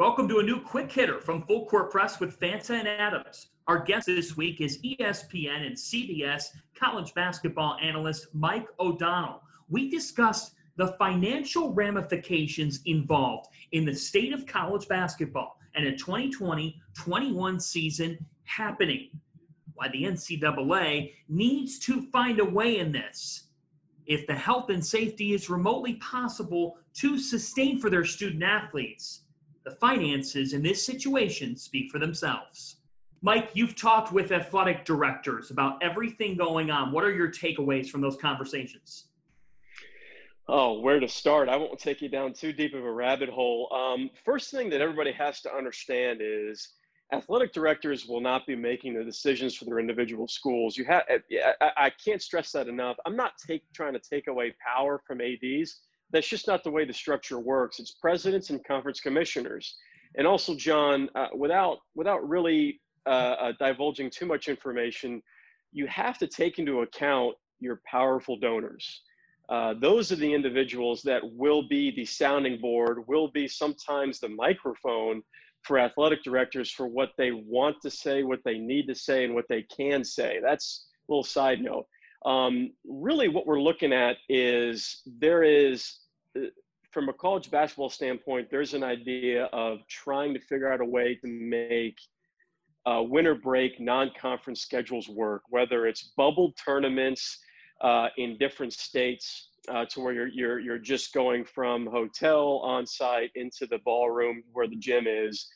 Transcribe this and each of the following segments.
Welcome to a new quick hitter from Full Court Press with Fanta and Adams. Our guest this week is ESPN and CBS college basketball analyst Mike O'Donnell. We discussed the financial ramifications involved in the state of college basketball and a 2020 21 season happening. Why the NCAA needs to find a way in this. If the health and safety is remotely possible to sustain for their student athletes, the finances in this situation speak for themselves. Mike, you've talked with athletic directors about everything going on. What are your takeaways from those conversations? Oh, where to start? I won't take you down too deep of a rabbit hole. Um, first thing that everybody has to understand is athletic directors will not be making the decisions for their individual schools. You have, I, I can't stress that enough. I'm not take, trying to take away power from ads. That's just not the way the structure works. It's presidents and conference commissioners. And also, John, uh, without without really uh, uh, divulging too much information, you have to take into account your powerful donors. Uh, those are the individuals that will be the sounding board, will be sometimes the microphone for athletic directors for what they want to say, what they need to say, and what they can say. That's a little side note. Um, really, what we're looking at is there is, uh, from a college basketball standpoint, there's an idea of trying to figure out a way to make uh, winter break non-conference schedules work, whether it's bubble tournaments uh, in different states uh, to where you're, you're, you're just going from hotel on site into the ballroom where the gym is,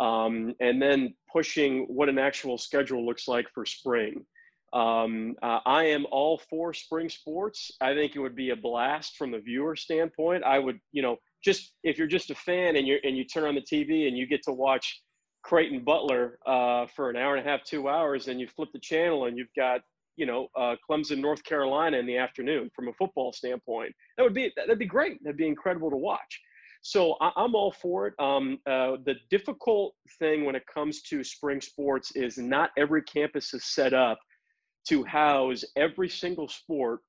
um, and then pushing what an actual schedule looks like for spring. Um, uh, I am all for spring sports. I think it would be a blast from the viewer standpoint. I would, you know, just if you're just a fan and you and you turn on the TV and you get to watch Creighton Butler uh, for an hour and a half, two hours, and you flip the channel and you've got you know uh, Clemson, North Carolina in the afternoon. From a football standpoint, that would be that'd be great. That'd be incredible to watch. So I, am all for it. Um, uh, the difficult thing when it comes to spring sports is not every campus is set up to house every single sport,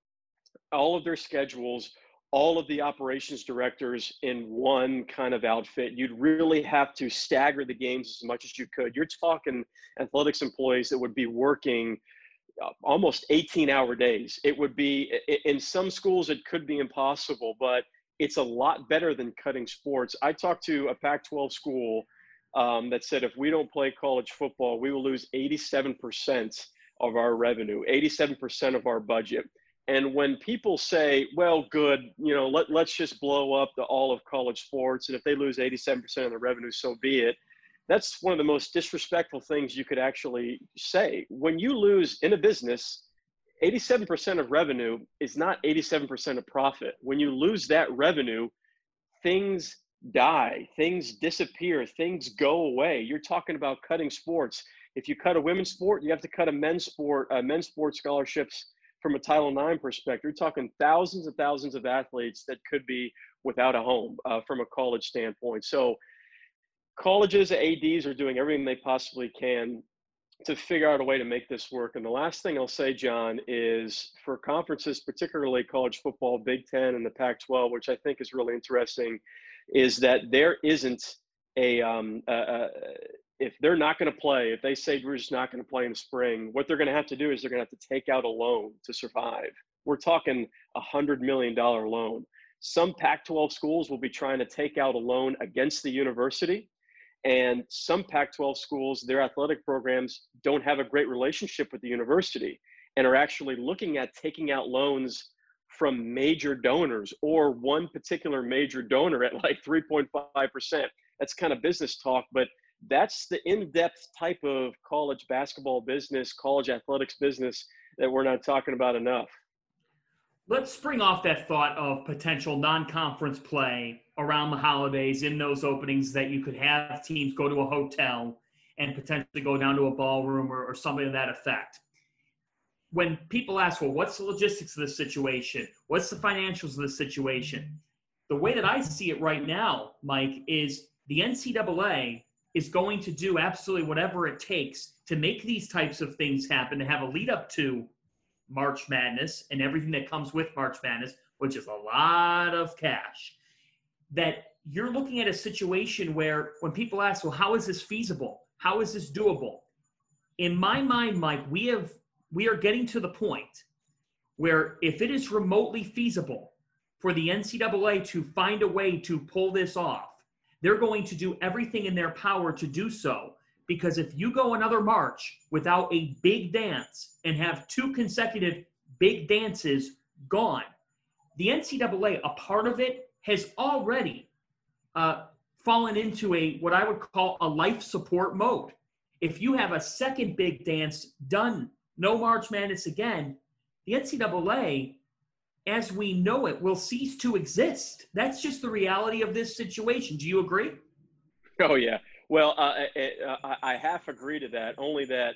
all of their schedules, all of the operations directors in one kind of outfit. You'd really have to stagger the games as much as you could. You're talking athletics employees that would be working uh, almost 18 hour days. It would be, in some schools, it could be impossible, but it's a lot better than cutting sports. I talked to a Pac 12 school um, that said if we don't play college football, we will lose 87% of our revenue, 87% of our budget. And when people say, well, good, you know, let, let's just blow up the all of college sports. And if they lose 87% of the revenue, so be it. That's one of the most disrespectful things you could actually say. When you lose in a business, 87% of revenue is not 87% of profit. When you lose that revenue, things die, things disappear, things go away. You're talking about cutting sports. If you cut a women's sport, you have to cut a men's sport, uh, men's sport scholarships from a Title IX perspective, you're talking thousands and thousands of athletes that could be without a home uh, from a college standpoint. So, colleges, ADs are doing everything they possibly can to figure out a way to make this work. And the last thing I'll say, John, is for conferences, particularly college football, Big Ten, and the Pac 12, which I think is really interesting, is that there isn't a, um, a, a if they're not going to play, if they say Drew's not going to play in the spring, what they're going to have to do is they're going to have to take out a loan to survive. We're talking a hundred million dollar loan. Some Pac-12 schools will be trying to take out a loan against the university, and some Pac-12 schools, their athletic programs don't have a great relationship with the university, and are actually looking at taking out loans from major donors or one particular major donor at like 3.5%. That's kind of business talk, but that's the in-depth type of college basketball business, college athletics business that we're not talking about enough. Let's spring off that thought of potential non-conference play around the holidays in those openings that you could have teams go to a hotel and potentially go down to a ballroom or, or something to that effect. When people ask, well, what's the logistics of this situation? What's the financials of this situation? The way that I see it right now, Mike, is the NCAA is going to do absolutely whatever it takes to make these types of things happen, to have a lead up to March Madness and everything that comes with March Madness, which is a lot of cash. That you're looking at a situation where when people ask, well, how is this feasible? How is this doable? In my mind, Mike, we have we are getting to the point where if it is remotely feasible for the NCAA to find a way to pull this off, they're going to do everything in their power to do so. Because if you go another March without a big dance and have two consecutive big dances gone, the NCAA, a part of it, has already uh, fallen into a what I would call a life support mode. If you have a second big dance done, no March Madness again, the NCAA as we know it will cease to exist. That's just the reality of this situation. Do you agree? Oh, yeah. Well, uh, I, I half agree to that, only that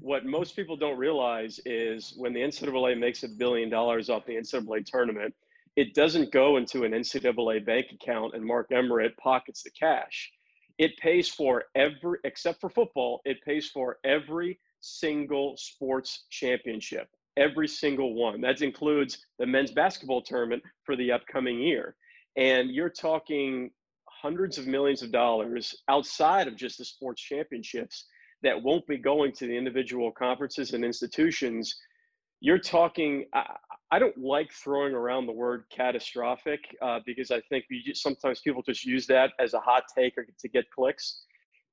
what most people don't realize is when the NCAA makes a billion dollars off the NCAA tournament, it doesn't go into an NCAA bank account and Mark Emmert pockets the cash. It pays for every, except for football, it pays for every single sports championship every single one. That includes the men's basketball tournament for the upcoming year. And you're talking hundreds of millions of dollars outside of just the sports championships that won't be going to the individual conferences and institutions. You're talking, I, I don't like throwing around the word catastrophic uh, because I think just, sometimes people just use that as a hot take or to get clicks.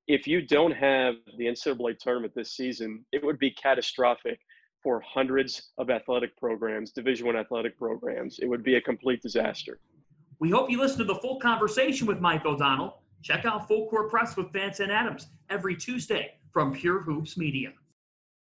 If you don't have the NCAA tournament this season, it would be catastrophic for hundreds of athletic programs, Division One athletic programs. It would be a complete disaster. We hope you listen to the full conversation with Mike O'Donnell. Check out Full Court Press with Fanta and Adams every Tuesday from Pure Hoops Media.